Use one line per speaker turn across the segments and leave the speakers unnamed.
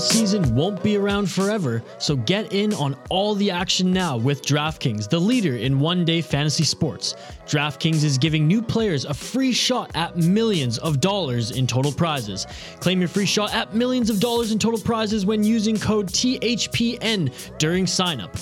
Basketball season won't be around forever, so get in on all the action now with DraftKings, the leader in one day fantasy sports. DraftKings is giving new players a free shot at millions of dollars in total prizes. Claim your free shot at millions of dollars in total prizes when using code THPN during signup.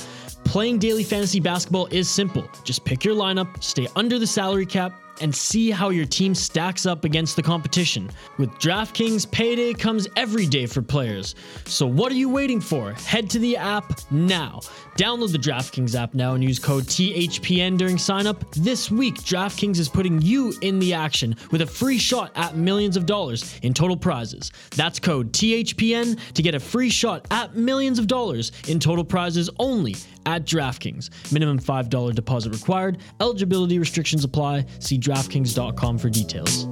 Playing daily fantasy basketball is simple. Just pick your lineup, stay under the salary cap, and see how your team stacks up against the competition. With DraftKings, payday comes every day for players. So what are you waiting for? Head to the app now. Download the DraftKings app now and use code THPN during signup. This week, DraftKings is putting you in the action with a free shot at millions of dollars in total prizes. That's code THPN to get a free shot at millions of dollars in total prizes only at DraftKings. Minimum $5 deposit required. Eligibility restrictions apply. See DraftKings.com for details.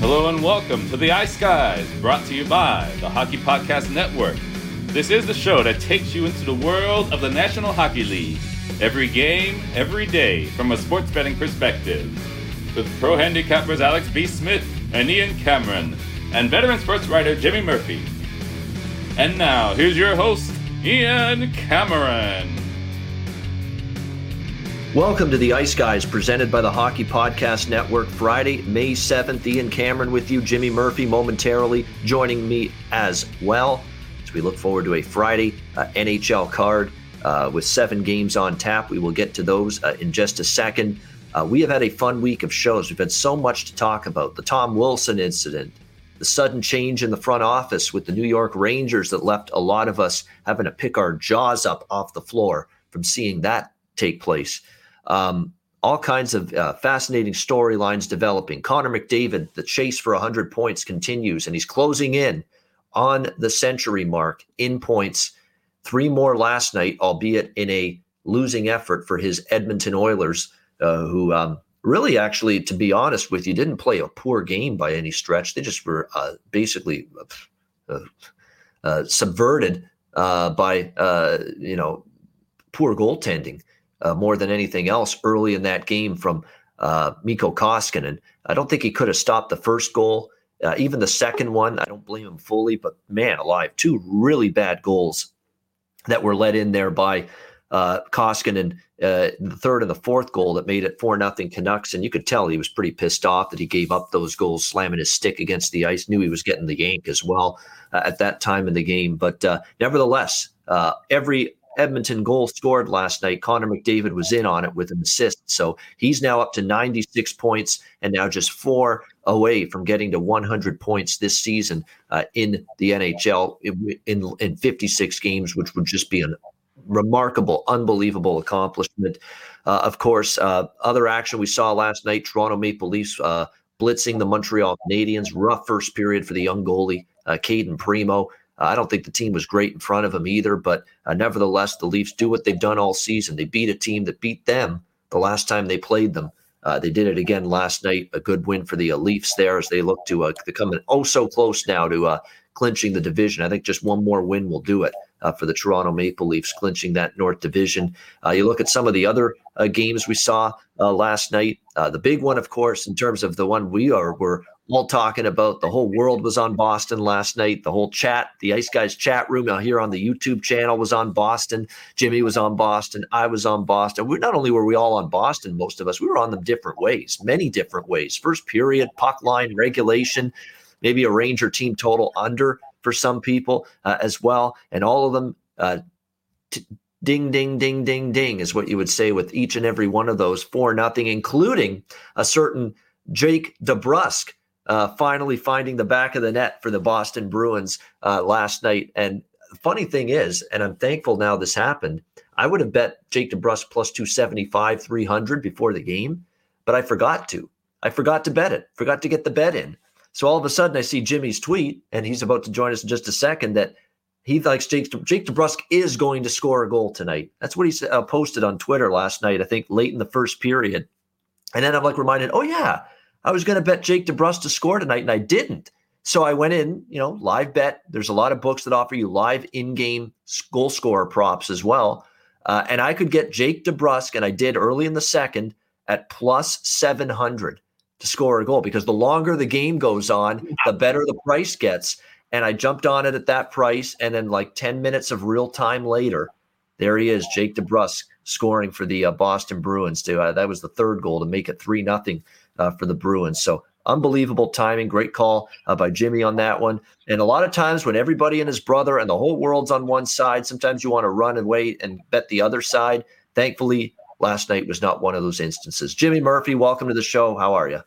Hello and welcome to the Ice Guys, brought to you by the Hockey Podcast Network. This is the show that takes you into the world of the National Hockey League. Every game, every day, from a sports betting perspective. With pro handicappers Alex B. Smith and Ian Cameron, and veteran sports writer Jimmy Murphy. And now, here's your host, Ian Cameron.
Welcome to the Ice Guys, presented by the Hockey Podcast Network. Friday, May 7th, Ian Cameron with you, Jimmy Murphy momentarily joining me as well. As we look forward to a Friday uh, NHL card uh, with seven games on tap. We will get to those uh, in just a second. Uh, we have had a fun week of shows. We've had so much to talk about. The Tom Wilson incident, the sudden change in the front office with the New York Rangers that left a lot of us having to pick our jaws up off the floor from seeing that take place. Um, all kinds of uh, fascinating storylines developing. Connor McDavid, the chase for 100 points continues, and he's closing in on the century mark in points. Three more last night, albeit in a losing effort for his Edmonton Oilers, uh, who um, really, actually, to be honest with you, didn't play a poor game by any stretch. They just were uh, basically uh, uh, subverted uh, by, you know, poor goaltending uh, more than anything else early in that game from uh, Mikko Koskinen. I don't think he could have stopped the first goal. Uh, even the second one, I don't blame him fully, but man alive, two really bad goals that were let in there by uh, Koskinen, uh, the third and the fourth goal that made it 4 nothing Canucks. And you could tell he was pretty pissed off that he gave up those goals, slamming his stick against the ice. Knew he was getting the yank as well uh, at that time in the game. But uh, nevertheless, uh, every Edmonton goal scored last night, Connor McDavid was in on it with an assist. So he's now up to 96 points and now just four away from getting to 100 points this season uh, in the NHL in, in, in 56 games, which would just be a remarkable, unbelievable accomplishment. Uh, of course, uh, other action we saw last night Toronto Maple Leafs uh, blitzing the Montreal Canadiens. Rough first period for the young goalie, uh, Cayden Primeau. Uh, I don't think the team was great in front of him either, but uh, nevertheless, the Leafs do what they've done all season. They beat a team that beat them the last time they played them. Uh, they did it again last night. A good win for the uh, Leafs there as they look to uh, come in oh so close now to uh, clinching the division. I think just one more win will do it uh, for the Toronto Maple Leafs, clinching that North Division. You look at some of the other games we saw last night. The big one, of course, in terms of the one we are were all talking about. The whole world was on Boston last night. The whole chat, the Ice Guys chat room out here on the YouTube channel was on Boston. Jimmy was on Boston. I was on Boston. We not only were we all on Boston, most of us, we were on them different ways, many different ways. First period, puck line, regulation, maybe a Ranger team total under for some people uh, as well, and all of them. Uh, t- ding ding ding ding ding is what you would say with each and every one of those for nothing including a certain Jake DeBrusk uh, finally finding the back of the net for the Boston Bruins uh, last night. And the funny thing is, and I'm thankful now this happened, I would have bet Jake DeBrusk plus 275, 300 before the game, but I forgot to. I forgot to bet it, forgot to get the bet in. So all of a sudden, I see Jimmy's tweet, and he's about to join us in just a second. That he likes Jake. Jake DeBrusk is going to score a goal tonight. That's what he uh, posted on Twitter last night. I think late in the first period, and then I'm like reminded, oh yeah, I was going to bet Jake DeBrusk to score tonight, and I didn't. So I went in, you know, live bet. There's a lot of books that offer you live in-game goal scorer props as well. Uh, and I could get Jake DeBrusk, and I did early in the second at plus 700 to score a goal because the longer the game goes on, the better the price gets. And I jumped on it at that price. And then, like 10 minutes of real time later, there he is, Jake DeBrusk scoring for the uh, Boston Bruins. To, uh, that was the third goal to make it 3 nothing uh, for the Bruins. So Unbelievable timing. Great call uh, by Jimmy on that one. And a lot of times when everybody and his brother and the whole world's on one side, sometimes you want to run and wait and bet the other side. Thankfully, last night was not one of those instances. Jimmy Murphy, welcome to the show. How are you?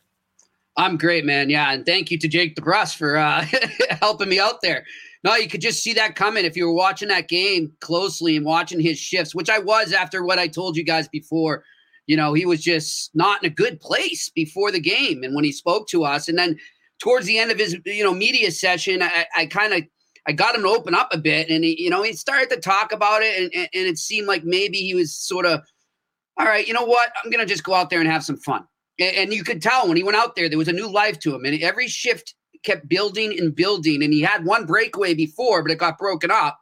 I'm great, man. Yeah, and thank you to Jake DeBrusk for uh, helping me out there. No, you could just see that coming if you were watching that game closely and watching his shifts, which I was after what I told you guys before you know, he was just not in a good place before the game. And when he spoke to us, and then towards the end of his, you know, media session, I, I kind of I got him to open up a bit, and he, you know, he started to talk about it, and, and, it seemed like maybe he was sort of, all right, you know what, I'm gonna just go out there and have some fun. And you could tell when he went out there, there was a new life to him, and every shift kept building and building. And he had one breakaway before, but it got broken up.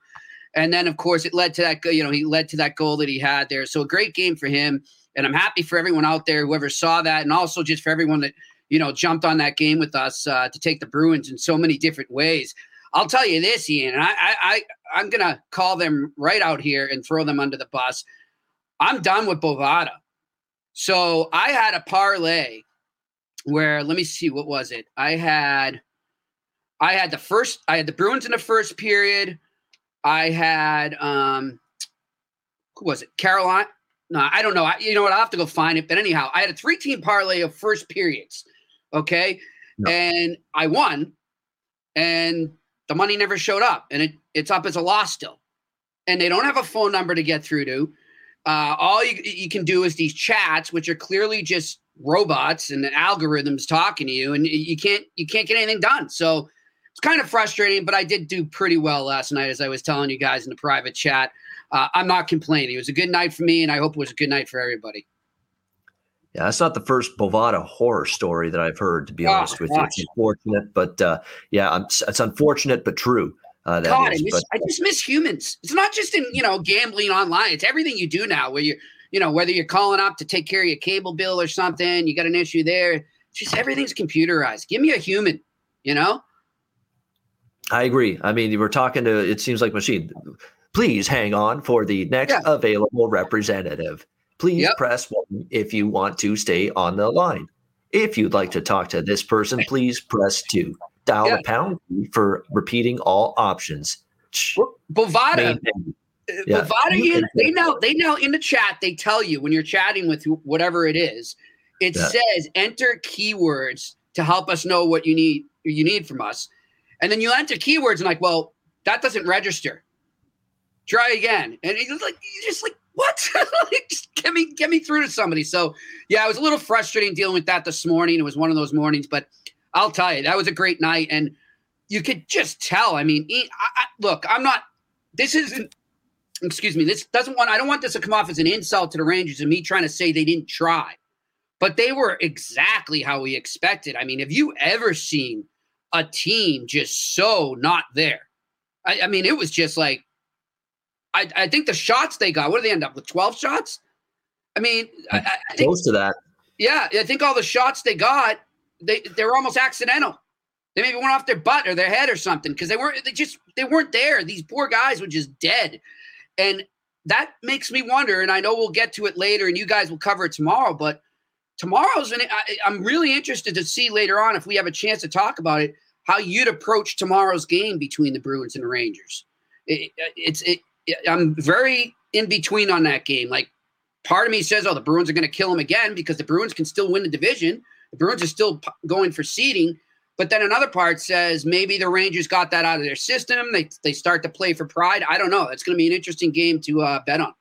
And then, of course, it led to that. You know, he led to that goal that he had there. So a great game for him. And I'm happy for everyone out there, whoever saw that, and also just for everyone that, you know, jumped on that game with us uh, to take the Bruins in so many different ways. I'll tell you this, Ian, and I, I, I I'm gonna call them right out here and throw them under the bus. I'm done with Bovada. So I had a parlay where let me see what was it? I had I had the first I had the Bruins in the first period. I had um who was it? Carolina no, I don't know. I, you know what? I'll have to go find it. But anyhow, I had a three team parlay of first periods. Okay. No. And I won. And the money never showed up. And it, it's up as a loss still. And they don't have a phone number to get through to. Uh, all you, you can do is these chats, which are clearly just robots and algorithms talking to you, and you can't you can't get anything done. So it's kind of frustrating, but I did do pretty well last night, as I was telling you guys in the private chat uh, I'm not complaining. It was a good night for me, and I hope it was a good night for everybody.
Yeah, that's not the first Bovada horror story that I've heard. To be oh, honest with gosh. you, it's unfortunate, but uh, yeah, it's unfortunate but true. Uh,
God,
is,
I, miss,
but,
I just miss humans. It's not just in you know gambling online. It's everything you do now. Where you you know whether you're calling up to take care of your cable bill or something, you got an issue there. Just everything's computerized. Give me a human. You know.
I agree. I mean, we're talking to. It seems like machine. Please hang on for the next yeah. available representative. Please yep. press one if you want to stay on the line. If you'd like to talk to this person, please press two. Dial yeah. the pound for repeating all options.
Bovada. Uh, yeah. Bovada, they now they now in the chat they tell you when you're chatting with whatever it is, it yeah. says enter keywords to help us know what you need you need from us, and then you enter keywords and like, well, that doesn't register try again. And he's like, he's just like, what? just get me, get me through to somebody. So yeah, it was a little frustrating dealing with that this morning. It was one of those mornings, but I'll tell you, that was a great night. And you could just tell. I mean, I, I, look, I'm not, this isn't, excuse me, this doesn't want, I don't want this to come off as an insult to the Rangers and me trying to say they didn't try, but they were exactly how we expected. I mean, have you ever seen a team just so not there? I, I mean, it was just like, I, I think the shots they got, what did they end up with? 12 shots? I mean, I, I think,
close to that.
Yeah, I think all the shots they got, they they were almost accidental. They maybe went off their butt or their head or something because they weren't they just they weren't there. These poor guys were just dead. And that makes me wonder, and I know we'll get to it later, and you guys will cover it tomorrow, but tomorrow's an, I, I'm really interested to see later on if we have a chance to talk about it, how you'd approach tomorrow's game between the Bruins and the Rangers. It, it's it, I'm very in between on that game. Like part of me says, oh, the Bruins are going to kill him again because the Bruins can still win the division. The Bruins are still p- going for seeding. But then another part says maybe the Rangers got that out of their system. They they start to play for pride. I don't know. It's going to be an interesting game to uh, bet on.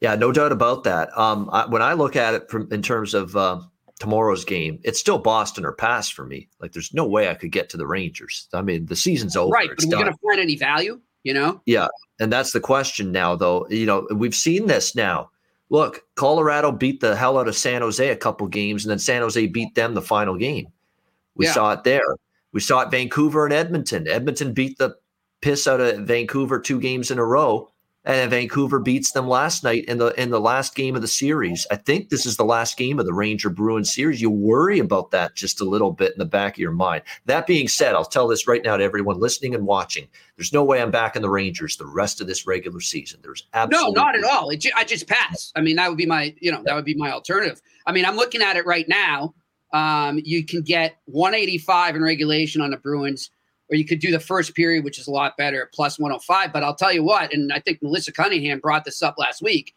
Yeah, no doubt about that. Um, I, when I look at it from in terms of uh, tomorrow's game, it's still Boston or pass for me. Like there's no way I could get to the Rangers. I mean, the season's over.
Right, but are we going to find any value? You know?
Yeah, and that's the question now, though. You know, we've seen this now. Look, Colorado beat the hell out of San Jose a couple games, and then San Jose beat them the final game. We yeah. saw it there. We saw it Vancouver and Edmonton. Edmonton beat the piss out of Vancouver two games in a row and Vancouver beats them last night in the in the last game of the series. I think this is the last game of the Ranger Bruins series. You worry about that just a little bit in the back of your mind. That being said, I'll tell this right now to everyone listening and watching. There's no way I'm back in the Rangers the rest of this regular season. There's absolutely
no, not at all. It, I just pass. I mean, that would be my you know that would be my alternative. I mean, I'm looking at it right now. Um, you can get 185 in regulation on the Bruins or you could do the first period, which is a lot better at plus 105. But I'll tell you what, and I think Melissa Cunningham brought this up last week.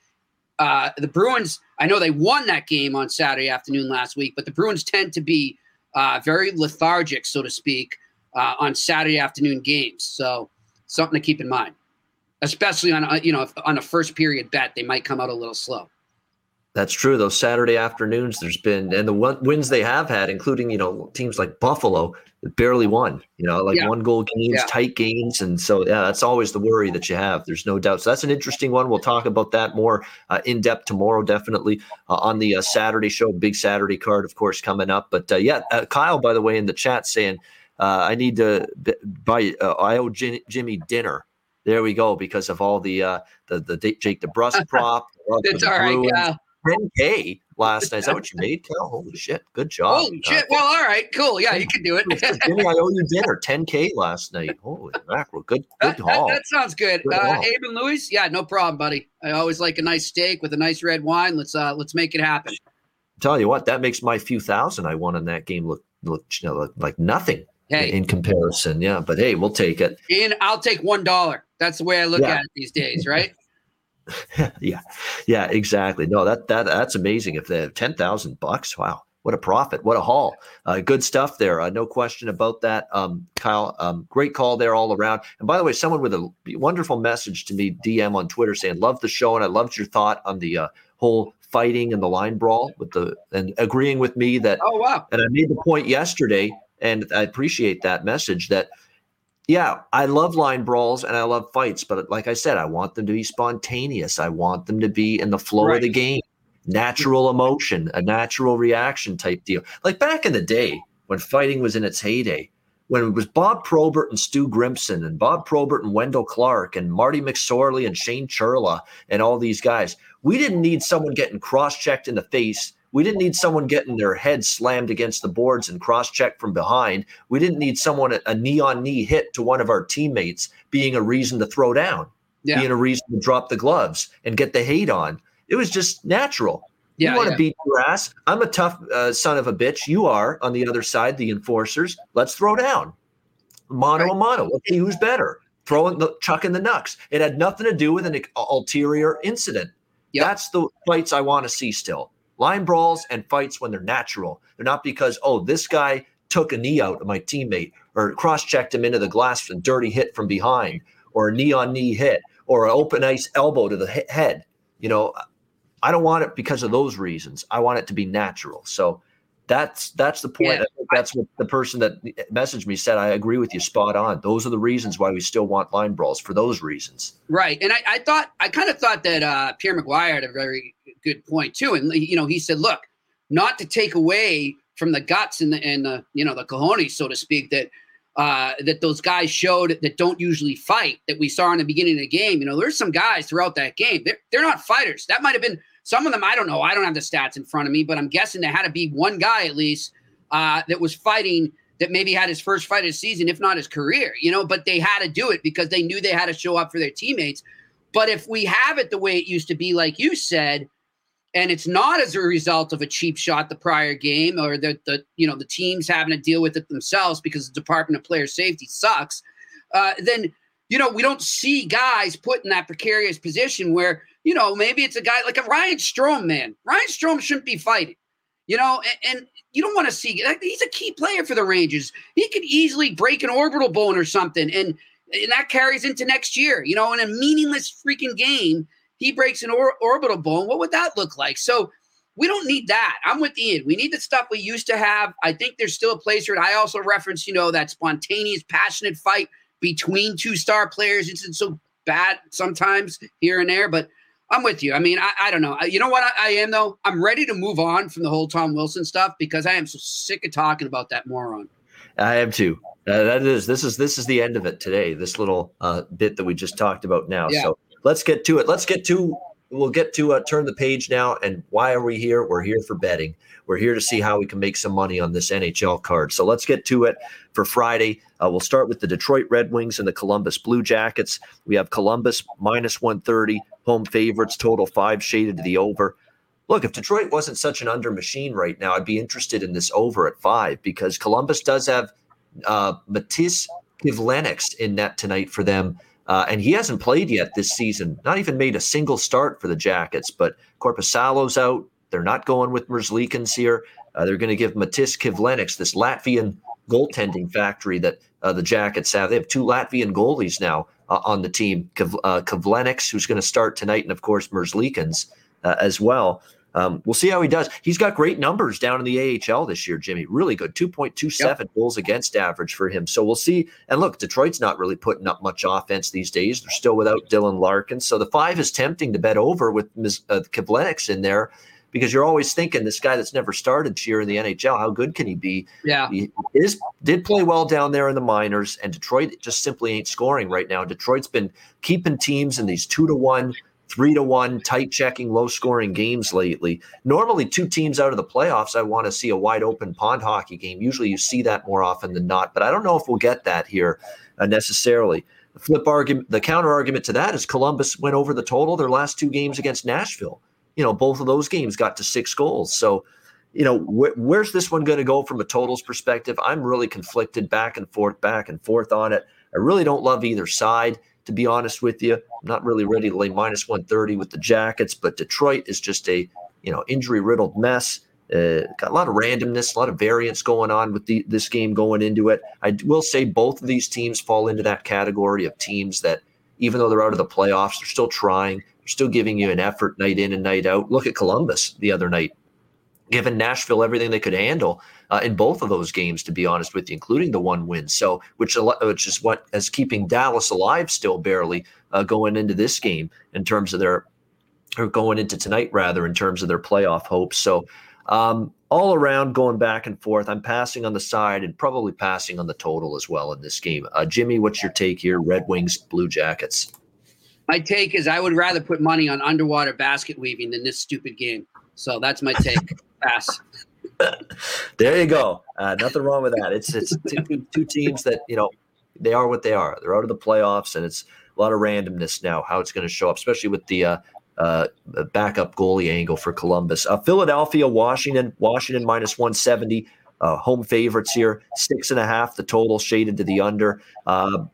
Uh, the Bruins, I know they won that game on Saturday afternoon last week, but the Bruins tend to be uh, very lethargic, so to speak, uh, on Saturday afternoon games. So something to keep in mind, especially on a, you know on a first period bet, they might come out a little slow.
That's true. Those Saturday afternoons, there's been, and the wins they have had, including you know teams like Buffalo, barely won. You know, like yeah. one goal games, yeah. tight games, and so yeah, that's always the worry that you have. There's no doubt. So that's an interesting one. We'll talk about that more uh, in depth tomorrow, definitely uh, on the uh, Saturday show. Big Saturday card, of course, coming up. But uh, yeah, uh, Kyle, by the way, in the chat saying uh, I need to buy. I owe Jimmy dinner. There we go because of all the the the Jake DeBrusk prop.
It's all right, yeah.
10K last night. Is that what you made, Cal? Holy shit. Good job.
Holy uh, shit. Well, all right. Cool. Yeah, you can do it.
Jimmy, I owe you dinner. 10K last night. Holy mackerel. Good, good
that, haul. That, that sounds good. good uh, Abe and Louie's? Yeah, no problem, buddy. I always like a nice steak with a nice red wine. Let's uh let's make it happen.
Tell you what, that makes my few thousand I won in that game look look you know, like nothing. Hey. in comparison. Yeah, but hey, we'll take it.
And I'll take one dollar. That's the way I look yeah. at it these days, right?
yeah, yeah, exactly. No, that that that's amazing. If they have ten thousand bucks, wow, what a profit, what a haul. Uh, good stuff there. Uh, no question about that, um, Kyle. Um, great call there all around. And by the way, someone with a wonderful message to me, DM on Twitter, saying, "Love the show, and I loved your thought on the uh, whole fighting and the line brawl with the and agreeing with me that.
Oh wow!
And I made the point yesterday, and I appreciate that message that." Yeah, I love line brawls and I love fights, but like I said, I want them to be spontaneous. I want them to be in the flow right. of the game, mm-hmm. natural emotion, a natural reaction type deal. Like back in the day when fighting was in its heyday, when it was Bob Probert and Stu Grimson and Bob Probert and Wendell Clark and Marty McSorley and Shane Churla and all these guys, we didn't need someone getting cross checked in the face we didn't need someone getting their head slammed against the boards and cross checked from behind. We didn't need someone a knee on knee hit to one of our teammates being a reason to throw down, yeah. being a reason to drop the gloves and get the hate on. It was just natural. Yeah, you want to yeah. beat your ass. I'm a tough uh, son of a bitch. You are on the other side, the enforcers. Let's throw down. Mono right. a mono. Let's see who's better. Throwing the chucking the knucks. It had nothing to do with an ulterior incident. Yep. That's the fights I want to see still line brawls and fights when they're natural. They're not because, oh, this guy took a knee out of my teammate or cross checked him into the glass for a dirty hit from behind or a knee on knee hit or an open ice elbow to the head. You know, I don't want it because of those reasons. I want it to be natural. So that's that's the point. Yeah. that's what the person that messaged me said. I agree with you, spot on. Those are the reasons why we still want line brawls for those reasons.
Right, and I, I thought I kind of thought that uh, Pierre McGuire had a very good point too. And you know, he said, "Look, not to take away from the guts and the and the you know the cojones, so to speak, that uh, that those guys showed that don't usually fight that we saw in the beginning of the game. You know, there's some guys throughout that game. They're, they're not fighters. That might have been some of them. I don't know. I don't have the stats in front of me, but I'm guessing there had to be one guy at least uh, that was fighting that maybe had his first fight of the season, if not his career. You know, but they had to do it because they knew they had to show up for their teammates. But if we have it the way it used to be, like you said, and it's not as a result of a cheap shot the prior game or the, the you know the teams having to deal with it themselves because the department of player safety sucks uh, then you know we don't see guys put in that precarious position where you know maybe it's a guy like a ryan Strome, man ryan Strome shouldn't be fighting you know and, and you don't want to see he's a key player for the rangers he could easily break an orbital bone or something and and that carries into next year you know in a meaningless freaking game he breaks an or- orbital bone, what would that look like? So, we don't need that. I'm with Ian. We need the stuff we used to have. I think there's still a place for it. I also reference, you know, that spontaneous, passionate fight between two star players. It's so bad sometimes here and there, but I'm with you. I mean, I, I don't know. You know what I, I, am though? I'm ready to move on from the whole Tom Wilson stuff because I am so sick of talking about that moron.
I am too. Uh, that is this is this is the end of it today. This little uh, bit that we just talked about now. Yeah. So let's get to it. Let's get to we'll get to uh, turn the page now. And why are we here? We're here for betting. We're here to see how we can make some money on this NHL card. So let's get to it for Friday. Uh, we'll start with the Detroit Red Wings and the Columbus Blue Jackets. We have Columbus minus 130, home favorites, total five shaded to the over. Look, if Detroit wasn't such an under machine right now, I'd be interested in this over at five because Columbus does have uh, Matiss Kivlenieks in net tonight for them. Uh, and he hasn't played yet this season, not even made a single start for the Jackets. But Korpisalo's out. They're not going with Merzlikins here. Uh, they're going to give Matiss Kivlenieks, this Latvian goaltending factory that uh, the Jackets have. They have two Latvian goalies now uh, on the team. Kiv- uh, who's going to start tonight, and of course Merzlikins uh, as well. Um, we'll see how he does. He's got great numbers down in the AHL this year, Jimmy. Really good. 2.27 yep. goals against average for him. So we'll see. And look, Detroit's not really putting up much offense these days. They're still without Dylan Larkin. So the five is tempting to bet over with Ms. Uh, Kivlenieks in there because you're always thinking this guy that's never started here in the NHL, how good can he be?
Yeah.
He is did play well down there in the minors, and Detroit just simply ain't scoring right now. Detroit's been keeping teams in these two to one three to one, tight checking, low scoring games lately. Normally, two teams out of the playoffs, I want to see a wide open pond hockey game. Usually, you see that more often than not, but I don't know if we'll get that here uh, necessarily. The flip argument, the counter argument to that is Columbus went over the total their last two games against Nashville. You know, both of those games got to six goals. So, you know, wh- where's this one going to go from a totals perspective? I'm really conflicted back and forth, back and forth on it. I really don't love either side to be honest with you. I'm not really ready to lay minus 130 with the Jackets, but Detroit is just a you know injury riddled mess. Uh, got a lot of randomness, a lot of variance going on with the, this game going into it. I will say both of these teams fall into that category of teams that, even though they're out of the playoffs, they're still trying. They're still giving you an effort night in and night out. Look at Columbus the other night, giving Nashville everything they could handle uh, in both of those games, to be honest with you, including the one win. So, which which is what is keeping Dallas alive still barely uh, going into this game in terms of their or going into tonight rather in terms of their playoff hopes. So, um, all around going back and forth. I'm passing on the side and probably passing on the total as well in this game. Uh, Jimmy, what's your take here? Red Wings, Blue Jackets.
My take is I would rather put money on underwater basket weaving than this stupid game. So that's my take. Pass.
there you go. Uh, nothing wrong with that. It's it's two, two teams that you know they are what they are. They're out of the playoffs, and it's a lot of randomness now how it's going to show up, especially with the uh, uh, backup goalie angle for Columbus. Uh, Philadelphia, Washington, Washington minus one seventy. Uh, home favorites here, six and a half. The total shaded to the under. Uh,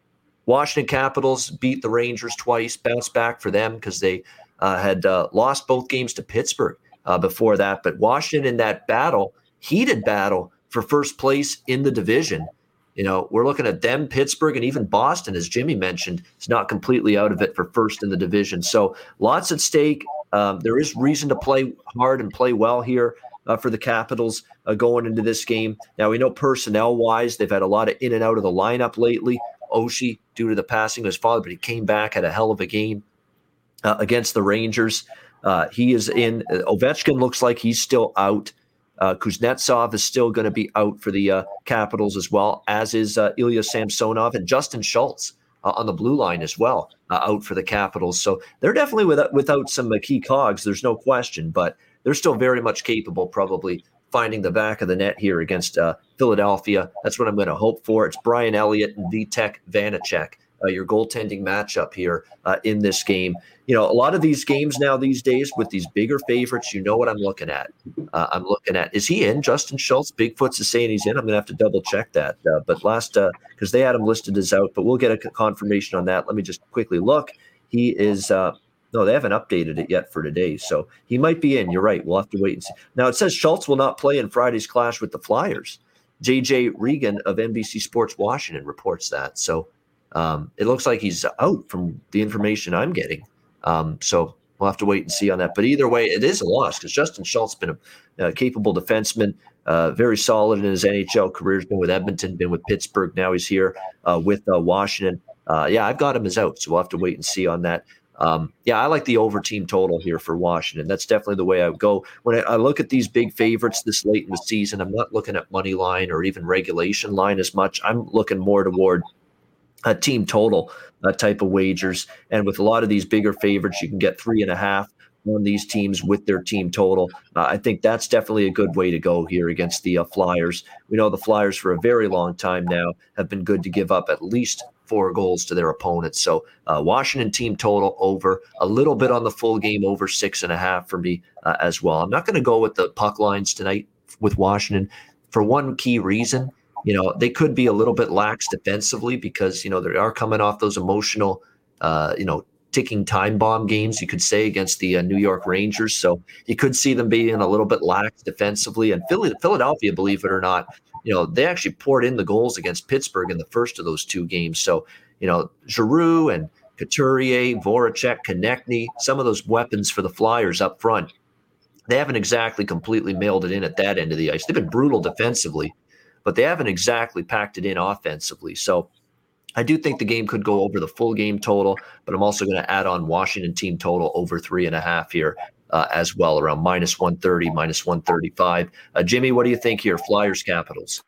Washington Capitals beat the Rangers twice, bounced back for them because they had lost both games to Pittsburgh uh, before that. But Washington in that battle, heated battle for first place in the division. You know, we're looking at them, Pittsburgh, and even Boston, as Jimmy mentioned, is not completely out of it for first in the division. So lots at stake. Um, there is reason to play hard and play well here uh, for the Capitals uh, going into this game. Now, we know personnel wise, they've had a lot of in and out of the lineup lately. Oshie, due to the passing of his father, but he came back, had a hell of a game uh, against the Rangers. Uh, he is in. Uh, Ovechkin looks like he's still out. Uh, Kuznetsov is still going to be out for the uh, Capitals as well, as is uh, Ilya Samsonov and Justin Schultz uh, on the blue line as well, uh, out for the Capitals. So they're definitely without, without some key cogs. There's no question, but they're still very much capable, probably finding the back of the net here against Philadelphia. That's what I'm going to hope for. It's Brian Elliott and Vitek Vanecek uh, your goaltending matchup here uh, in this game. You know, a lot of these games now these days with these bigger favorites, you know what I'm looking at. Uh, I'm looking at is he in? Justin Schultz, Bigfoot's is saying he's in. I'm going to have to double check that. Uh, but last because uh, they had him listed as out, but we'll get a confirmation on that. Let me just quickly look. He is. Uh, no, they haven't updated it yet for today, so he might be in. You're right. We'll have to wait and see. Now it says Schultz will not play in Friday's clash with the Flyers. JJ Regan of NBC Sports Washington reports that. So um, it looks like he's out from the information I'm getting. Um, so we'll have to wait and see on that. But either way, it is a loss because Justin Schultz been a, a capable defenseman, uh, very solid in his NHL career. He's been with Edmonton, been with Pittsburgh. Now he's here uh, with uh, Washington. Uh, yeah, I've got him as out, so we'll have to wait and see on that. Um, yeah, I like the over team total here for Washington. That's definitely the way I would go. When I, I, look at these big favorites this late in the season, I'm not looking at money line or even regulation line as much. I'm looking more toward a team total uh, type of wagers. And with a lot of these bigger favorites, you can get three and a half on these teams with their team total. Uh, I think that's definitely a good way to go here against the uh, Flyers. We know the Flyers for a very long time now have been good to give up at least four goals to their opponents. So uh, Washington team total over a little bit on the full game over six and a half for me uh, as well. I'm not going to go with the puck lines tonight with Washington for one key reason. You know they could be a little bit lax defensively because you know they are coming off those emotional, uh, you know, ticking time bomb games, you could say, against the uh, New York Rangers. So you could see them being a little bit lax defensively. And Philly, Philadelphia, believe it or not, you know, they actually poured in the goals against Pittsburgh in the first of those two games. So, you know, Giroux and Couturier, Voracek, Konecny, some of those weapons for the Flyers up front, they haven't exactly completely mailed it in at that end of the ice. They've been brutal defensively, but they haven't exactly packed it in offensively. So I do think the game could go over the full game total, but I'm also going to add on Washington team total over three and a half here uh, as well, around minus 130, minus 135. Uh, Jimmy, what do you think here? Flyers Capitals.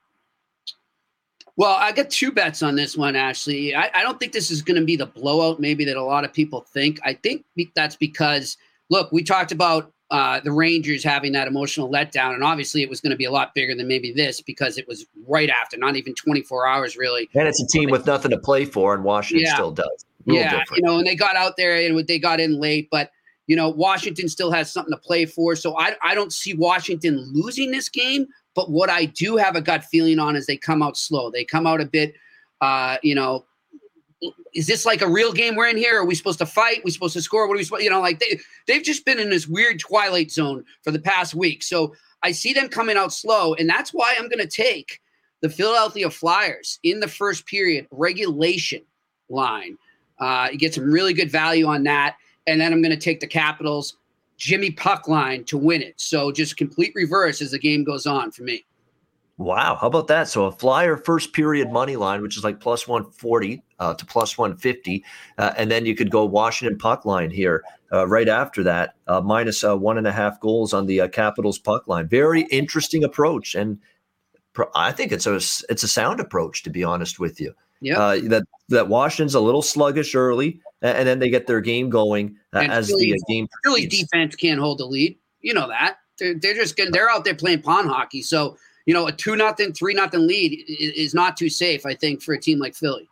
Well, I got two bets on this one, Ashley. I, I don't think this is going to be the blowout, maybe that a lot of people think. I think that's because, look, we talked about uh, the Rangers having that emotional letdown, and obviously it was going to be a lot bigger than maybe this because it was right after, not even 24 hours really.
And it's a team with nothing to play for, and Washington yeah. still does.
Yeah, different. you know, and they got out there and they got in late, but you know, Washington still has something to play for. So I, I don't see Washington losing this game. But what I do have a gut feeling on is they come out slow. They come out a bit, uh, you know, is this like a real game we're in here? Are we supposed to fight? Are we supposed to score? What are we supposed, you know, like they, they've just been in this weird twilight zone for the past week. So I see them coming out slow. And that's why I'm going to take the Philadelphia Flyers in the first period regulation line. Uh, you get some really good value on that and then I'm going to take the Capitals Jimmy puck line to win it. So just complete reverse as the game goes on for me.
Wow, how about that? So a flyer first period money line, which is like plus 140 uh, to plus 150. Uh, and then you could go Washington puck line here uh, right after that, uh, minus, uh, one and a half goals on the uh, Capitals puck line. Very interesting approach. And pro- I think it's a, it's a sound approach, to be honest with you.
Yeah.
that, that Washington's a little sluggish early and then they get their game going uh, as Philly, the game.
Philly defense can't hold the lead. You know that they're, they're just getting, they're out there playing pond hockey. So you know a two nothing, three nothing lead is not too safe. I think for a team like Philly.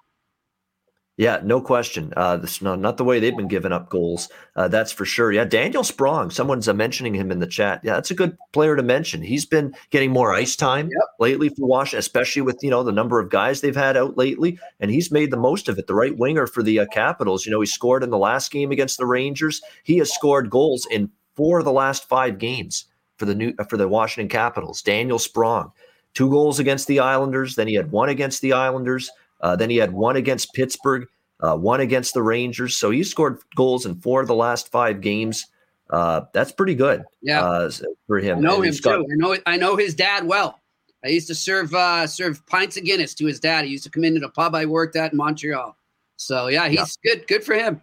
Yeah, no question. Uh, this no, not the way they've been giving up goals. Uh, that's for sure. Yeah, Daniel Sprong. Someone's uh, mentioning him in the chat. Yeah, that's a good player to mention. He's been getting more ice time yep. lately for Washington, especially with you know the number of guys they've had out lately, and he's made the most of it. The right winger for the uh, Capitals. You know, he scored in the last game against the Rangers. He has scored goals in four of the last five games for the new for the Washington Capitals. Daniel Sprong, two goals against the Islanders. Then he had one against the Islanders. Uh, then he had one against Pittsburgh, uh, one against the Rangers. So he scored goals in four of the last five games. Uh, that's pretty good.
Yeah,
uh, for him.
I know him got- too. I know. I know his dad well. I used to serve uh, serve pints of Guinness to his dad. He used to come into the pub I worked at in Montreal. So yeah, he's yeah. good. Good for him.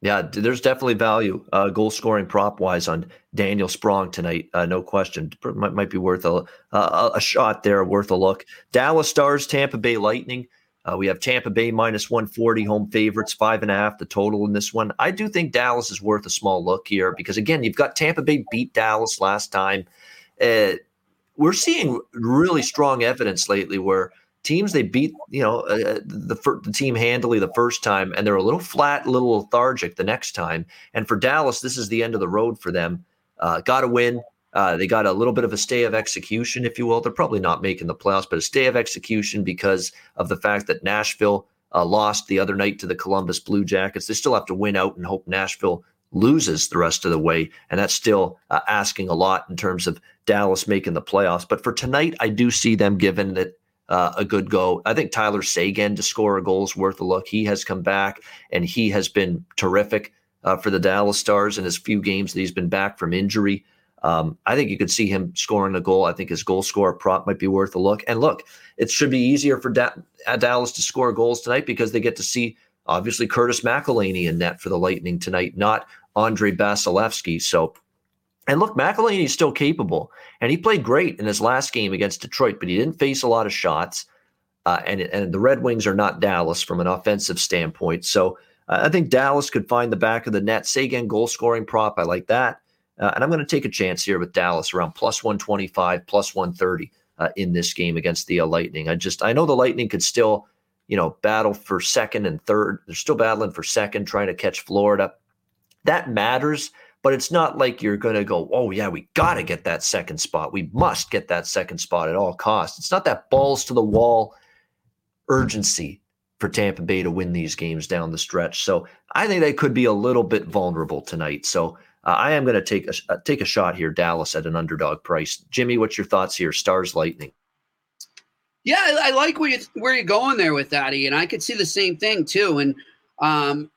Yeah, there's definitely value uh, goal scoring prop wise on Daniel Sprong tonight. Uh, no question. Might, might be worth a, a, a shot there, worth a look. Dallas Stars, Tampa Bay Lightning. Uh, we have Tampa Bay minus 140 home favorites, five and a half the total in this one. I do think Dallas is worth a small look here because, again, you've got Tampa Bay beat Dallas last time. Uh, we're seeing really strong evidence lately where teams they beat you know uh, uh the, the team handily the first time and they're a little flat a little lethargic the next time. And for dallas this is the end of the road for them. Uh, got to win. Uh, they got a little bit of a stay of execution if you will. They're probably not making the playoffs but a stay of execution because of the fact that nashville uh, lost the other night to the columbus blue jackets. They still have to win out and hope nashville loses the rest of the way and that's still uh, asking a lot in terms of dallas making the playoffs. But for tonight i do see them given that uh, a good go. I think Tyler Seguin to score a goal is worth a look. He has come back and he has been terrific uh, for the Dallas Stars in his few games that he's been back from injury. Um, I think you could see him scoring a goal. I think his goal score prop might be worth a look. And look, it should be easier for da- Dallas to score goals tonight because they get to see obviously Curtis McElhinney in net for the Lightning tonight, not Andre Vasilevskiy. So, and look, McElhinney's still capable, and he played great in his last game against Detroit, but he didn't face a lot of shots. Uh, and and the Red Wings are not Dallas from an offensive standpoint. So uh, I think Dallas could find the back of the net. Again, goal scoring prop. I like that. Uh, and I'm going to take a chance here with Dallas around plus 125, plus 130 uh, in this game against the uh, Lightning. I just I know the Lightning could still, you know, battle for second and third. They're still battling for second, trying to catch Florida. That matters, but it's not like you're going to go, oh yeah, we got to get that second spot. We must get that second spot at all costs. It's not that balls to the wall urgency for Tampa Bay to win these games down the stretch. So I think they could be a little bit vulnerable tonight. So uh, I am going to take a uh, take a shot here, Dallas at an underdog price. Jimmy, what's your thoughts here? Stars Lightning.
Yeah, I, like where you where you're going there with that, and I could see the same thing too. And um,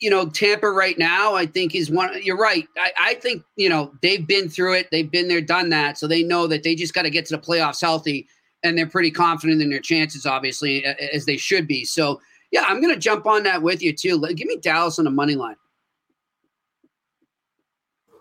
you know, Tampa right now, I think is one. You're right. I, I think you know they've been through it. They've been there, done that. So they know that they just got to get to the playoffs healthy and they're pretty confident in their chances, obviously, as they should be. So, yeah, I'm going to jump on that with you too. Give me Dallas on the money line.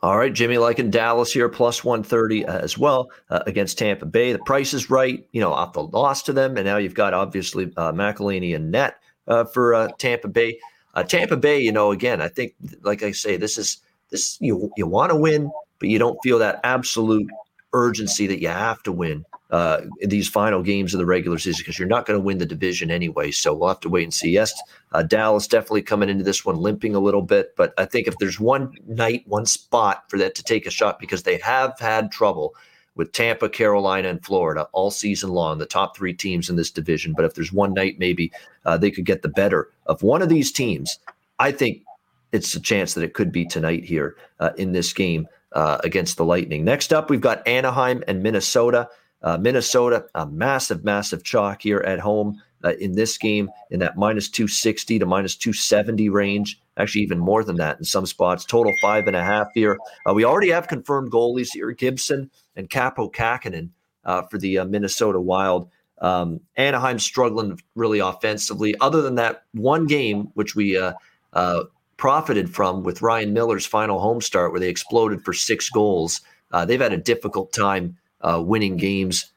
All right, Jimmy, liking Dallas here, plus 130 uh, as well uh, against Tampa Bay. The price is right, you know, off the loss to them. And now you've got obviously uh, McElhinney and net uh, for uh, Tampa Bay. Uh, Tampa Bay, you know, again, I think, like I say, this is this you you want to win, but you don't feel that absolute urgency that you have to win uh, these final games of the regular season because you're not going to win the division anyway. So we'll have to wait and see. Yes, uh, Dallas definitely coming into this one limping a little bit, but I think if there's one night, one spot for that to take a shot because they have had trouble with Tampa, Carolina, and Florida all season long, the top three teams in this division. But if there's one night, maybe uh, they could get the better of one of these teams. I think it's a chance that it could be tonight here uh, in this game uh, against the Lightning. Next up, we've got Anaheim and Minnesota. Uh, Minnesota, a massive, massive chalk here at home uh, in this game in that minus 260 to minus 270 range. Actually, even more than that in some spots. Total five and a half here. Uh, we already have confirmed goalies here Gibson and Kaapo Kähkönen uh, for the uh, Minnesota Wild. Um, Anaheim struggling really offensively. Other than that one game, which we uh, profited from with Ryan Miller's final home start, where they exploded for six goals, they've had a difficult time uh, winning games.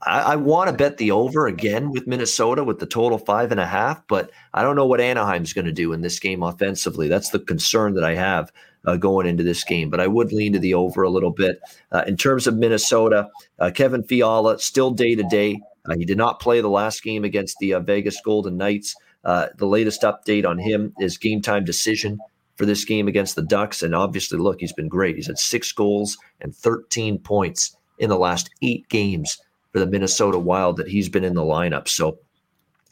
Uh, I, I want to bet the over again with Minnesota with the total five and a half, but I don't know what Anaheim's going to do in this game offensively. That's the concern that I have uh, going into this game. But I would lean to the over a little bit. Uh, in terms of Minnesota, uh, Kevin Fiala still day to day. He did not play the last game against the uh, Vegas Golden Knights. Uh, the latest update on him is game time decision for this game against the Ducks. And obviously, look, he's been great. He's had six goals and 13 points in the last eight games for the Minnesota Wild that he's been in the lineup. So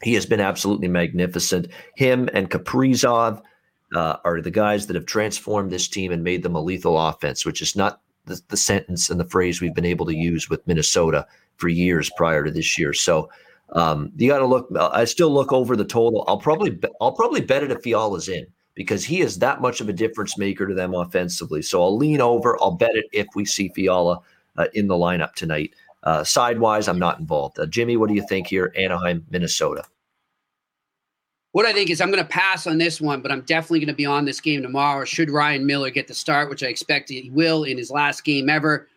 he has been absolutely magnificent. Him and Kaprizov uh, are the guys that have transformed this team and made them a lethal offense, which is not the, the sentence and the phrase we've been able to use with Minnesota for years prior to this year. So um, you got to look. I still look over the total. I'll probably I'll probably bet it if Fiala's in because he is that much of a difference maker to them offensively. So I'll lean over. I'll bet it if we see Fiala uh, in the lineup tonight. Uh, sidewise, I'm not involved. Uh, Jimmy, what do you think here? Anaheim, Minnesota.
What I think is I'm going to pass on this one, but I'm definitely going to be on this game tomorrow. Should Ryan Miller get the start, which I expect he will in his last game ever,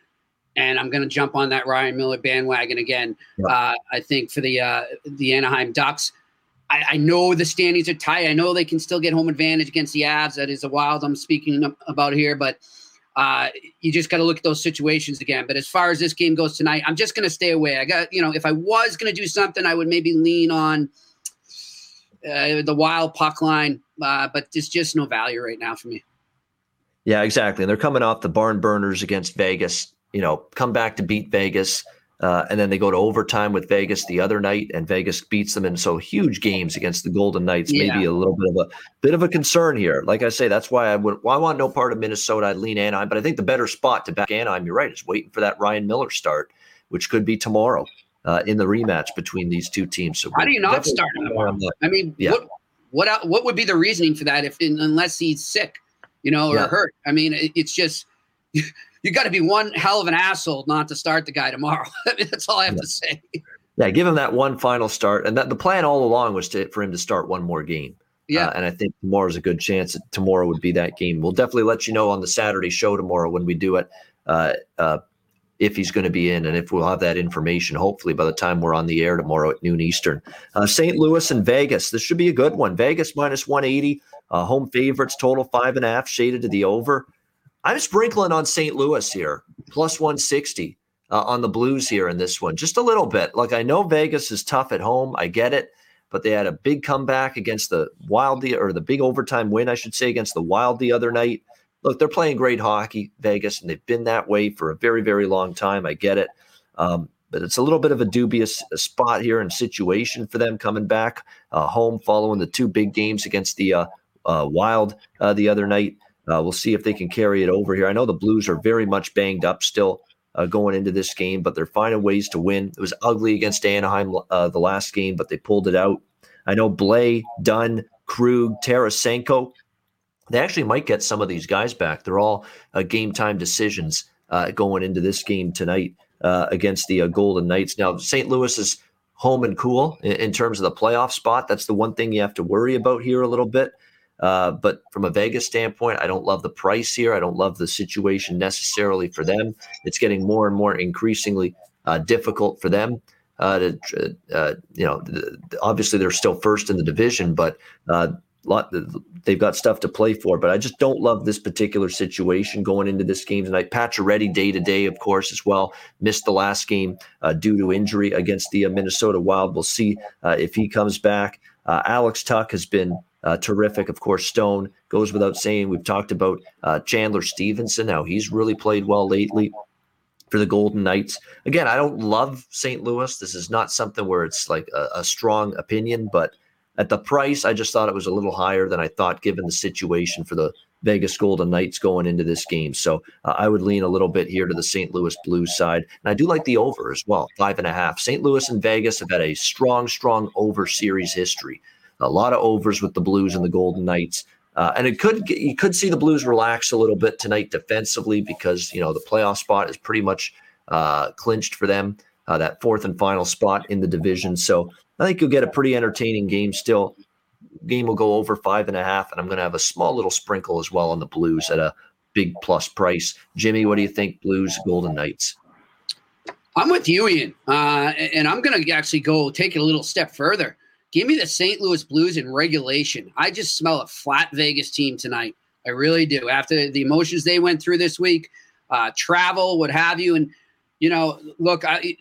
and I'm going to jump on that Ryan Miller bandwagon again. Yeah. Uh, I think for the uh, the Anaheim Ducks, I, I, know the standings are tight. I know they can still get home advantage against the Avs. That is a wild I'm speaking about here, but uh, you just got to look at those situations again. But as far as this game goes tonight, I'm just going to stay away. I got, you know, if I was going to do something, I would maybe lean on uh, the wild puck line, uh, but there's just no value right now for me.
Yeah, exactly. And they're coming off the barn burners against Vegas. You know, come back to beat Vegas. Uh, and then they go to overtime with Vegas the other night, and Vegas beats them. And so huge games against the Golden Knights. Yeah. Maybe a little bit of a bit of a concern here. Like I say, that's why I would. Well, I want no part of Minnesota. I'd lean Anaheim, but I think the better spot to back Anaheim. You're right. Is waiting for that Ryan Miller start, which could be tomorrow uh, in the rematch between these two teams.
So how do you not start tomorrow? I mean, yeah. what What what would be the reasoning for that if unless he's sick, you know, or yeah. hurt? I mean, it, it's just you got to be one hell of an asshole not to start the guy tomorrow. I mean, that's all I have yeah. to say.
Yeah, give him that one final start, and that the plan all along was to for him to start one more game.
Yeah, uh,
and I think tomorrow's a good chance. That tomorrow would be that game. We'll definitely let you know on the Saturday show tomorrow when we do it. Uh, uh, if he's going to be in and if we'll have that information hopefully by the time we're on the air tomorrow at noon eastern uh, st louis and vegas this should be a good one vegas minus 180 uh, home favorites total five and a half shaded to the over i'm sprinkling on st louis here plus 160 uh, on the blues here in this one just a little bit like i know vegas is tough at home i get it but they had a big comeback against the wild the, or the big overtime win i should say against the wild the other night look, they're playing great hockey, Vegas, and they've been that way for a very, very long time. I get it. Um, but it's a little bit of a dubious uh, spot here and situation for them coming back uh, home following the two big games against the uh, uh, Wild uh, the other night. Uh, we'll see if they can carry it over here. I know the Blues are very much banged up still going into this game, but they're finding ways to win. It was ugly against Anaheim the last game, but they pulled it out. I know Blay, Dunn, Krug, Tarasenko they actually might get some of these guys back. They're all uh, game time decisions uh, going into this game tonight uh, against the uh, Golden Knights. Now, St. Louis is home and cool in, in, terms of the playoff spot. That's the one thing you have to worry about here a little bit. Uh, but from a Vegas standpoint, I don't love the price here. I don't love the situation necessarily for them. It's getting more and more increasingly uh, difficult for them. to, you know, obviously they're still first in the division, but lot they've got stuff to play for but i just don't love this particular situation going into this game tonight Pacioretty day to day of course as well missed the last game uh, due to injury against the uh, minnesota wild we'll see uh, if he comes back uh, alex Tuch has been uh, terrific of course stone goes without saying we've talked about uh, chandler Stephenson, now he's really played well lately for the Golden Knights. Again, I don't love St. Louis. This is not something where it's like a, a strong opinion, but at the price, I just thought it was a little higher than I thought given the situation for the Vegas Golden Knights going into this game. So uh, I would lean a little bit here to the St. Louis Blues side. And I do like the over as well, five and a half. St. Louis and Vegas have had a strong, strong over series history. A lot of overs with the Blues and the Golden Knights. Uh, and it could you could see the Blues relax a little bit tonight defensively because you know the playoff spot is pretty much uh, clinched for them. Uh, that fourth and final spot in the division. So I think you'll get a pretty entertaining game still. Game will go over five and a half, and I'm going to have a small little sprinkle as well on the Blues at a big plus price. Jimmy, what do you think? Blues, Golden Knights.
I'm with you, Ian, uh, and I'm going to actually go take it a little step further. Give me the St. Louis Blues in regulation. I just smell a flat Vegas team tonight. I really do. After the emotions they went through this week, uh, travel, what have you, and you know, look, I,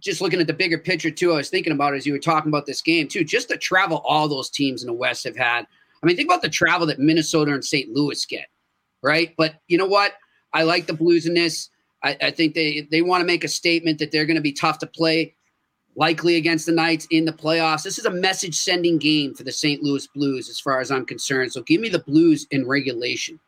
just looking at the bigger picture too, I was thinking about as you were talking about this game too, just the travel all those teams in the West have had. I mean, think about the travel that Minnesota and St. Louis get, right? But you know what? I like the Blues in this. I, I think they they want to make a statement that they're going to be tough to play, likely against the Knights in the playoffs. This is a message sending game for the St. Louis Blues, as far as I'm concerned. So give me the Blues in regulation.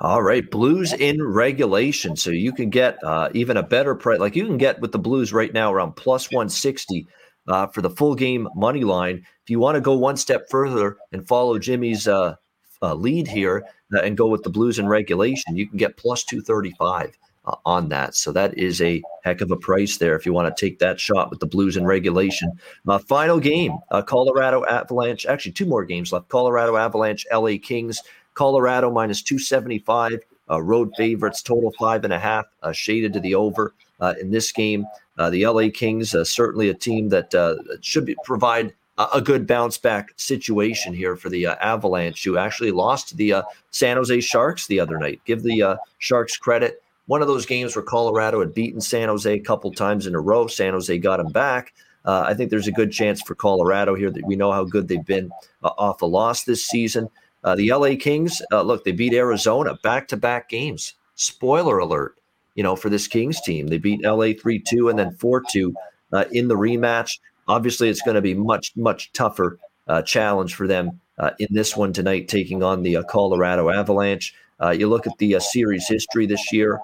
All right, Blues in regulation. So you can get uh, even a better price. Like you can get with the Blues right now around plus 160 uh, for the full game money line. If you want to go one step further and follow Jimmy's uh, uh lead here uh, and go with the Blues in regulation, you can get plus 235 uh, on that. So that is a heck of a price there if you want to take that shot with the Blues in regulation. My final game Colorado Avalanche. Actually, two more games left Colorado Avalanche, LA Kings. Colorado minus 275. Uh, road favorites, total five and a half, uh, shaded to the over uh, in this game. Uh, the LA Kings, uh, certainly a team that uh, should be, provide a, a, good bounce back situation here for the Avalanche, who actually lost to the San Jose Sharks the other night. Give the Sharks credit. One of those games where Colorado had beaten San Jose a couple times in a row. San Jose got them back. I think there's a good chance for Colorado here that we know how good they've been off a loss this season. Uh, the LA Kings, uh, look, they beat Arizona back to back games. Spoiler alert, you know, for this Kings team. They beat LA 3 2 and then 4 2 uh, in the rematch. Obviously, it's going to be much, much tougher uh, challenge for them uh, in this one tonight, taking on the uh, Colorado Avalanche. you look at the series history this year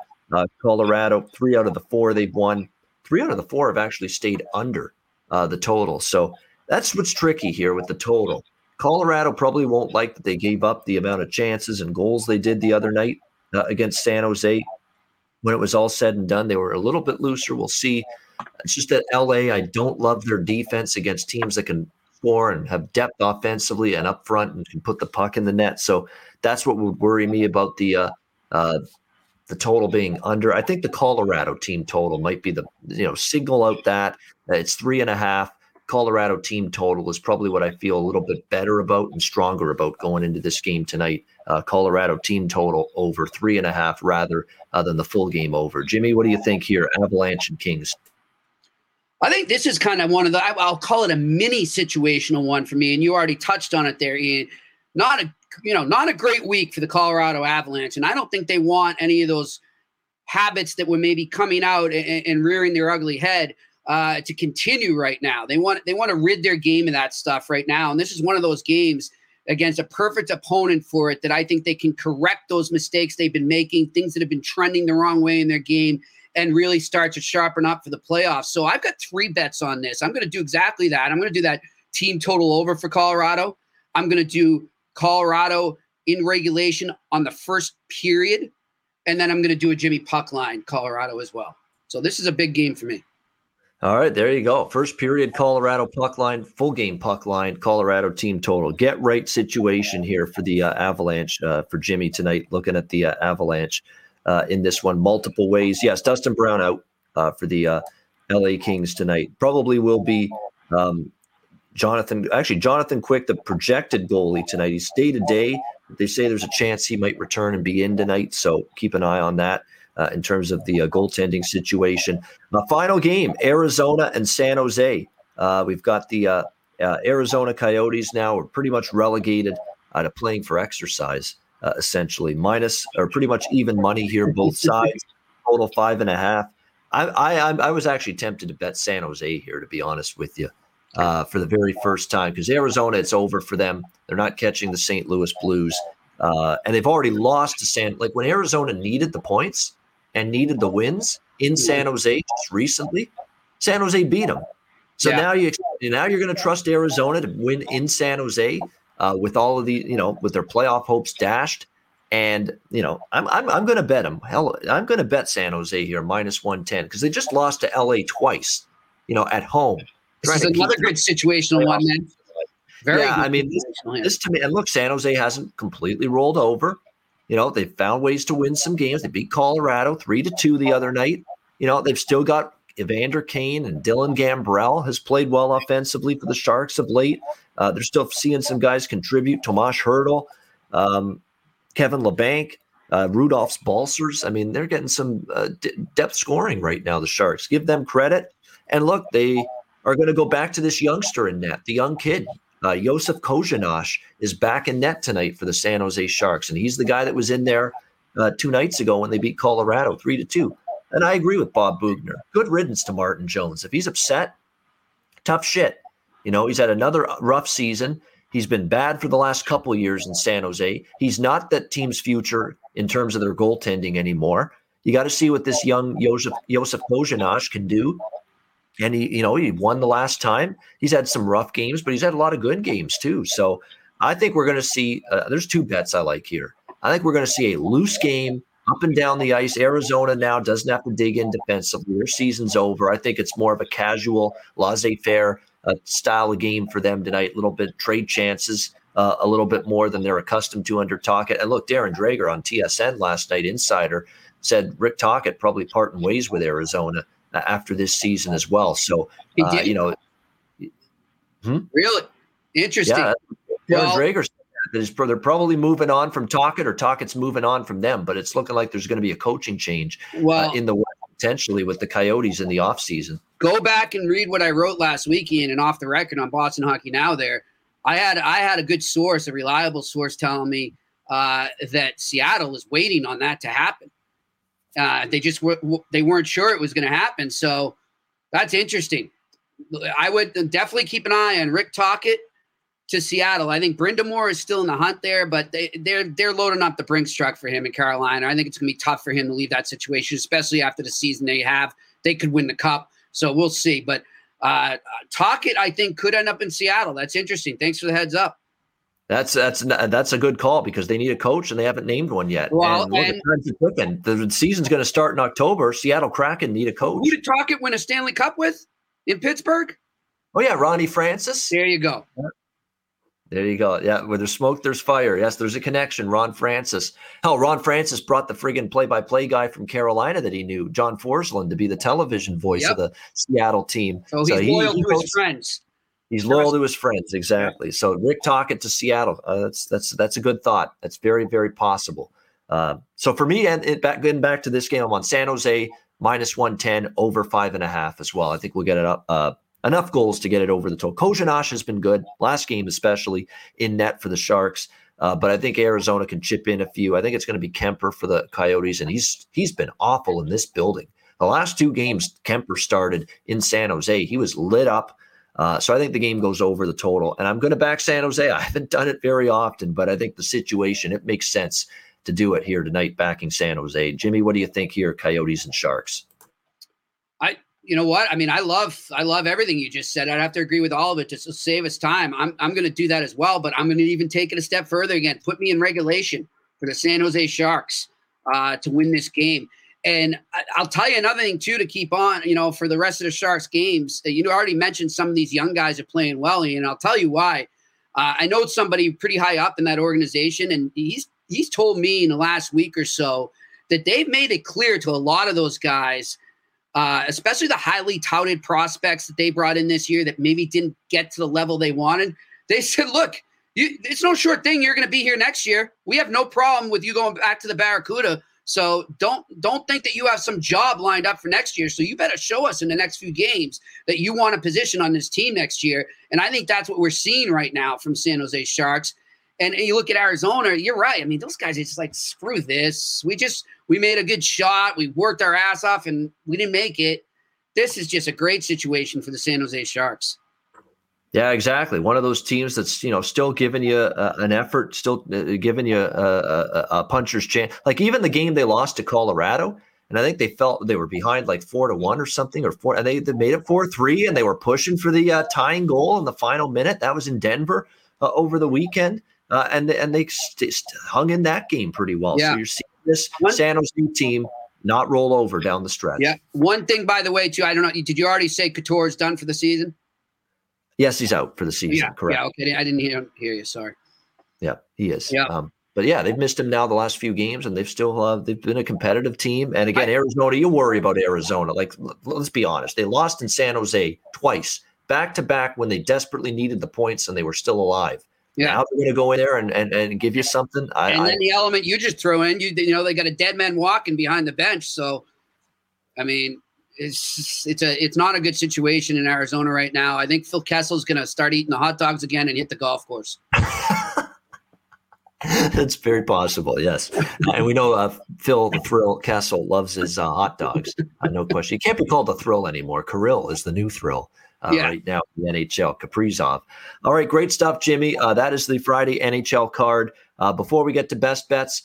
Colorado, three out of the four they've won. Three out of the four have actually stayed under the total. So that's what's tricky here with the total. Colorado probably won't like that they gave up the amount of chances and goals they did the other night uh, against San Jose. When it was all said and done, they were a little bit looser. We'll see. It's just that LA, I don't love their defense against teams that can score and have depth offensively and up front and can put the puck in the net. So that's what would worry me about the uh, uh, the total being under. I think the Colorado team total might be the you know signal out that it's three and a half. Colorado team total is probably what I feel a little bit better about and stronger about going into this game tonight. Uh, Colorado team total over three and a half rather uh, than the full game over. Jimmy, what do you think here? Avalanche and Kings.
I think this is kind of one of the I'll call it a mini situational one for me, and you already touched on it there, Ian. Not a you know not a great week for the Colorado Avalanche, and I don't think they want any of those habits that were maybe coming out and, and rearing their ugly head uh, to continue right now. They want they want to rid their game of that stuff right now, and this is one of those games against a perfect opponent for it that I think they can correct those mistakes they've been making, things that have been trending the wrong way in their game, and really start to sharpen up for the playoffs. So I've got three bets on this. I'm going to do exactly that. I'm going to do that team total over for Colorado. I'm going to do Colorado in regulation on the first period, and then I'm going to do a Jimmy puck line Colorado as well. So this is a big game for me.
All right, there you go. First period, Colorado puck line, full game puck line, Colorado team total. Get right situation here for the uh, Avalanche uh, for Jimmy tonight. Looking at the uh, Avalanche uh, in this one, multiple ways. Yes, Dustin Brown out uh, for the uh, LA Kings tonight. Probably will be um, Jonathan. Actually, Jonathan Quick, the projected goalie tonight. He's day to day. They say there's a chance he might return and be in tonight, so keep an eye on that uh, in terms of the uh, goaltending situation. The final game, Arizona and San Jose. Uh, we've got the uh, uh, Arizona Coyotes now are pretty much relegated to playing for exercise, uh, essentially, minus or pretty much even money here, both sides, total five and a half. I, I, I was actually tempted to bet San Jose here, to be honest with you. Uh, for the very first time because Arizona, it's over for them. They're not catching the St. Louis Blues, uh, and they've already lost to San. Like when Arizona needed the points, and needed the wins in San Jose just recently, San Jose beat them. So yeah. now you now you're going to trust Arizona to win in San Jose uh, with all of the you know with their playoff hopes dashed. And you know I'm I'm, I'm going to bet them. Hell, I'm going to bet San Jose here minus one ten because they just lost to LA twice. You know at home.
This is another good situational one, man.
Very yeah, I mean, this, this to me, and look, San Jose hasn't completely rolled over. You know, they've found ways to win some games. They beat Colorado three to two the other night. You know, they've still got Evander Kane and Dylan Gambrell has played well offensively for the Sharks of late. Uh, they're still seeing some guys contribute. Tomas Hertl, um, Kevin Labanc, uh, Rudolfs Balcers. I mean, they're getting some uh, d- depth scoring right now. The Sharks give them credit. And look, they are going to go back to this youngster in net, the young kid, uh, Josef Korenar is back in net tonight for the San Jose Sharks, and he's the guy that was in there uh, two nights ago when they beat Colorado three to two. And I agree with Bob Boughner. Good riddance to Martin Jones. If he's upset, tough shit. You know, he's had another rough season. He's been bad for the last couple years in San Jose. He's not that team's future in terms of their goaltending anymore. You got to see what this young Joseph Joseph Korenar can do and he, you know, he won the last time. He's had some rough games, but he's had a lot of good games too. So I think we're going to see. Uh, there's two bets I like here. I think we're going to see a loose game up and down the ice. Arizona now doesn't have to dig in defensively. Their season's over. I think it's more of a casual, laissez-faire uh, style of game for them tonight. A little bit trade chances. Uh, a little bit more than they're accustomed to under Tocchet. And look, Darren Dreger on TSN last night, Insider, said Rick Tocchet probably parting ways with Arizona after this season as well. So, uh, you know,
hmm? really interesting. Yeah,
well, Dreger they're probably moving on from Tocchet or Tocchet's moving on from them, but it's looking like there's going to be a coaching change uh, well, uh, in the West potentially with the Coyotes in the offseason.
Go back and read what I wrote last week, Ian, and off the record on Boston Hockey Now. There, I had I had a good source, a reliable source, telling me uh, that Seattle is waiting on that to happen. Uh, they just were, they weren't sure it was going to happen. So that's interesting. I would definitely keep an eye on Rick Tocchet to Seattle. I think Brind'Amour is still in the hunt there, but they, they're they're loading up the Brinks truck for him in Carolina. I think it's going to be tough for him to leave that situation, especially after the season they have. They could win the cup, so we'll see. But uh, Tocchet, I think, could end up in Seattle. That's interesting. Thanks for the heads up.
That's that's that's a good call because they need a coach and they haven't named one yet.
Well,
and, and the season's going to start in October. Seattle Kraken need a coach.
Who did Tocchet win a Stanley Cup with in Pittsburgh?
Oh yeah, Ronnie Francis.
There you go.
There you go. Yeah, where there's smoke, there's fire. Yes, there's a connection. Ron Francis. Hell, Ron Francis brought the friggin' play-by-play guy from Carolina that he knew, John Forslund, to be the television voice yep. of the Seattle team.
So, so he's he, loyal he to his friends.
He's loyal to his friends, exactly. So Rick Tocchet to Seattle. Uh, that's that's that's a good thought. That's very very possible. Uh, so for me, and it, back getting back to this game, I'm on San Jose minus one ten over five and a half as well. I think we'll get it up uh, enough goals to get it over the total. Korenar has been good last game, especially in net for the Sharks. Uh, but I think Arizona can chip in a few. I think it's going to be Kuemper for the Coyotes, and he's he's been awful in this building. The last two games Kuemper started in San Jose, he was lit up. Uh, so I think the game goes over the total. And I'm going to back San Jose. I haven't done it very often, but I think the situation, it makes sense to do it here tonight, backing San Jose. Jimmy, what do you think here, Coyotes and Sharks?
I, you know what? I mean, I love, I love everything you just said. I'd have to agree with all of it just to save us time. I'm, I'm going to do that as well, but I'm going to even take it a step further again. Put me in regulation for the San Jose Sharks uh, to win this game. And I'll tell you another thing too to keep on, you know, for the rest of the Sharks games. You already mentioned some of these young guys are playing well, and I'll tell you why. Uh, I know somebody pretty high up in that organization, and he's he's told me in the last week or so that they've made it clear to a lot of those guys, uh, especially the highly touted prospects that they brought in this year that maybe didn't get to the level they wanted. They said, "Look, you, it's no short thing. You're going to be here next year. We have no problem with you going back to the Barracuda." So don't don't think that you have some job lined up for next year. So you better show us in the next few games that you want a position on this team next year. And I think that's what we're seeing right now from San Jose Sharks. And, and you look at Arizona, you're right. I mean, those guys are just like, screw this. We just we made a good shot. We worked our ass off and we didn't make it. This is just a great situation for the San Jose Sharks.
Yeah, exactly. One of those teams that's you know still giving you uh, an effort, still uh, giving you a, a, a, puncher's chance. Like even the game they lost to Colorado, and I think they felt they were behind like four to one or something, or four, and they, they made it four three, and they were pushing for the uh, tying goal in the final minute. That was in Denver uh, over the weekend, uh, and and they st- hung in that game pretty well. Yeah. So you're seeing this San Jose team not roll over down the stretch.
Yeah. One thing, by the way, too, I don't know. Did you already say Couture's done for the season?
Yes, he's out for the season.
Yeah,
correct.
Yeah, okay. I didn't hear, hear you. Sorry.
Yeah, he is. Yeah. Um, but yeah, they've missed him now the last few games, and they've still uh, they've been a competitive team. And again, Arizona, you worry about Arizona. Like, let's be honest, they lost in San Jose twice, back to back, when they desperately needed the points and they were still alive. Yeah, now they're going to go in there and, and, and give you something.
I, and then I, the element you just throw in, you you know, they got a dead man walking behind the bench. So, I mean, it's it's a it's not a good situation in Arizona right now. I think Phil Kessel's going to start eating the hot dogs again and hit the golf course.
That's very possible, yes. and we know uh, Phil the Thrill Kessel loves his uh, hot dogs. Uh, no question. He can't be called the Thrill anymore. Kirill is the new Thrill. Uh, yeah. right now the NHL. Kaprizov. All right, great stuff, Jimmy. Uh, that is the Friday NHL card. Uh, before we get to best bets,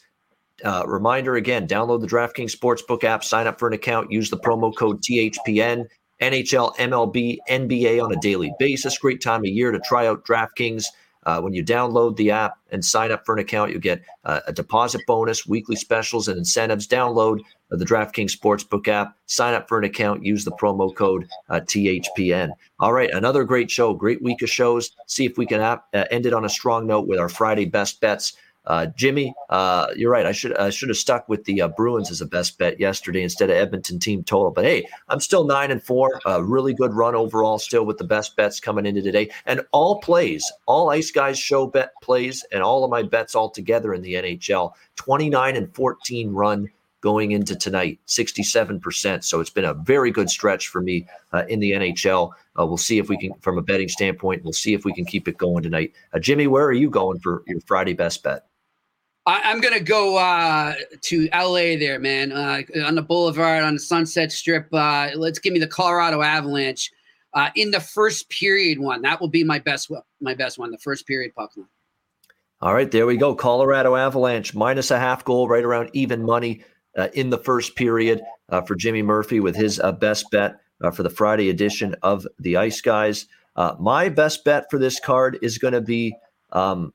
uh, reminder again download the DraftKings Sportsbook app, sign up for an account, use the promo code THPN. NHL, MLB, NBA on a daily basis. Great time of year to try out DraftKings. Uh, when you download the app and sign up for an account, you get uh, a deposit bonus, weekly specials, and incentives. Download the DraftKings Sportsbook app, sign up for an account, use the promo code uh, THPN. All right, another great show, great week of shows. See if we can uh, end it on a strong note with our Friday best bets. Uh, Jimmy, uh, you're right. I should I should have stuck with the uh, Bruins as a best bet yesterday instead of Edmonton team total. But hey, I'm still nine and four. A really good run overall, still with the best bets coming into today. And all plays, all Ice Guys show bet plays, and all of my bets all together in the NHL. 29 and 14 run going into tonight, 67%. So it's been a very good stretch for me uh, in the NHL. Uh, we'll see if we can, from a betting standpoint, we'll see if we can keep it going tonight. Uh, Jimmy, where are you going for your Friday best bet?
I, am gonna go uh, to LA there, man. Uh, on the Boulevard, on the Sunset Strip. Uh, let's give me the Colorado Avalanche uh, in the first period one. That will be my best. My best one, the first period puck line.
All right, there we go. Colorado Avalanche minus a half goal, right around even money uh, in the first period uh, for Jimmy Murphy with his best bet for the Friday edition of the Ice Guys. my best bet for this card is going to be. Um,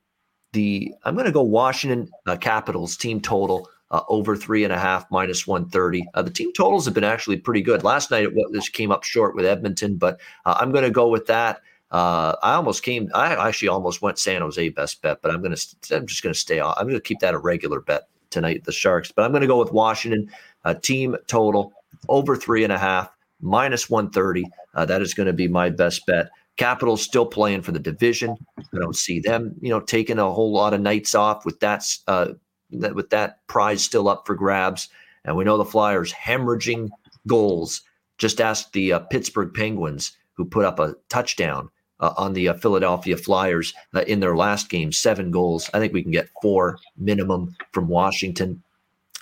the I'm going to go Washington uh, Capitals team total uh, over three and a half minus 130. Uh, the team totals have been actually pretty good. Last night it this came up short with Edmonton, but uh, I'm going to go with that. Uh, I almost came. I actually almost went San Jose best bet, but I'm going to. I'm just going to stay. I'm going to keep that a regular bet tonight. The Sharks, but I'm going to go with Washington uh, team total over three and a half minus 130. Uh, that is going to be my best bet. Capitals still playing for the division. I don't see them, you know, taking a whole lot of nights off with that, uh, that with that prize still up for grabs. And we know the Flyers hemorrhaging goals. Just ask the uh, Pittsburgh Penguins, who put up a touchdown uh, on the uh, Philadelphia Flyers uh, in their last game, seven goals. I think we can get four minimum from Washington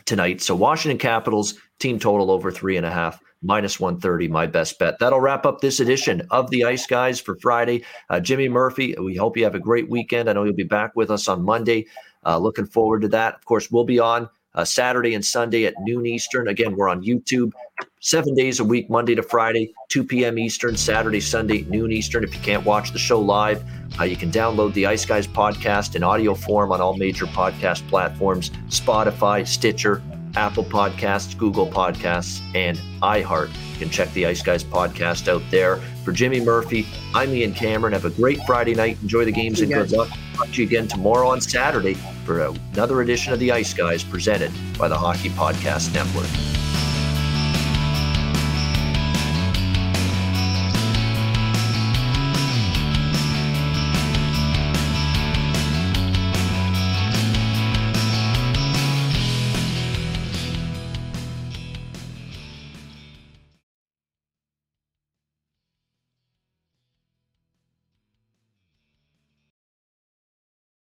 tonight. So Washington Capitals team total over three and a half. Minus 130, my best bet. That'll wrap up this edition of the Ice Guys for Friday. Uh, Jimmy Murphy, we hope you have a great weekend. I know you'll be back with us on Monday. Uh, looking forward to that. Of course, we'll be on uh, Saturday and Sunday at noon Eastern. Again, we're on YouTube seven days a week, Monday to Friday, 2 p.m. Eastern, Saturday, Sunday, noon Eastern. If you can't watch the show live, uh, you can download the Ice Guys podcast in audio form on all major podcast platforms Spotify, Stitcher, Apple Podcasts, Google Podcasts, and iHeart. You can check the Ice Guys podcast out there. For Jimmy Murphy, I'm Ian Cameron. Have a great Friday night. Enjoy the games and good luck. Talk to you again tomorrow on Saturday for another edition of the Ice Guys presented by the Hockey Podcast Network.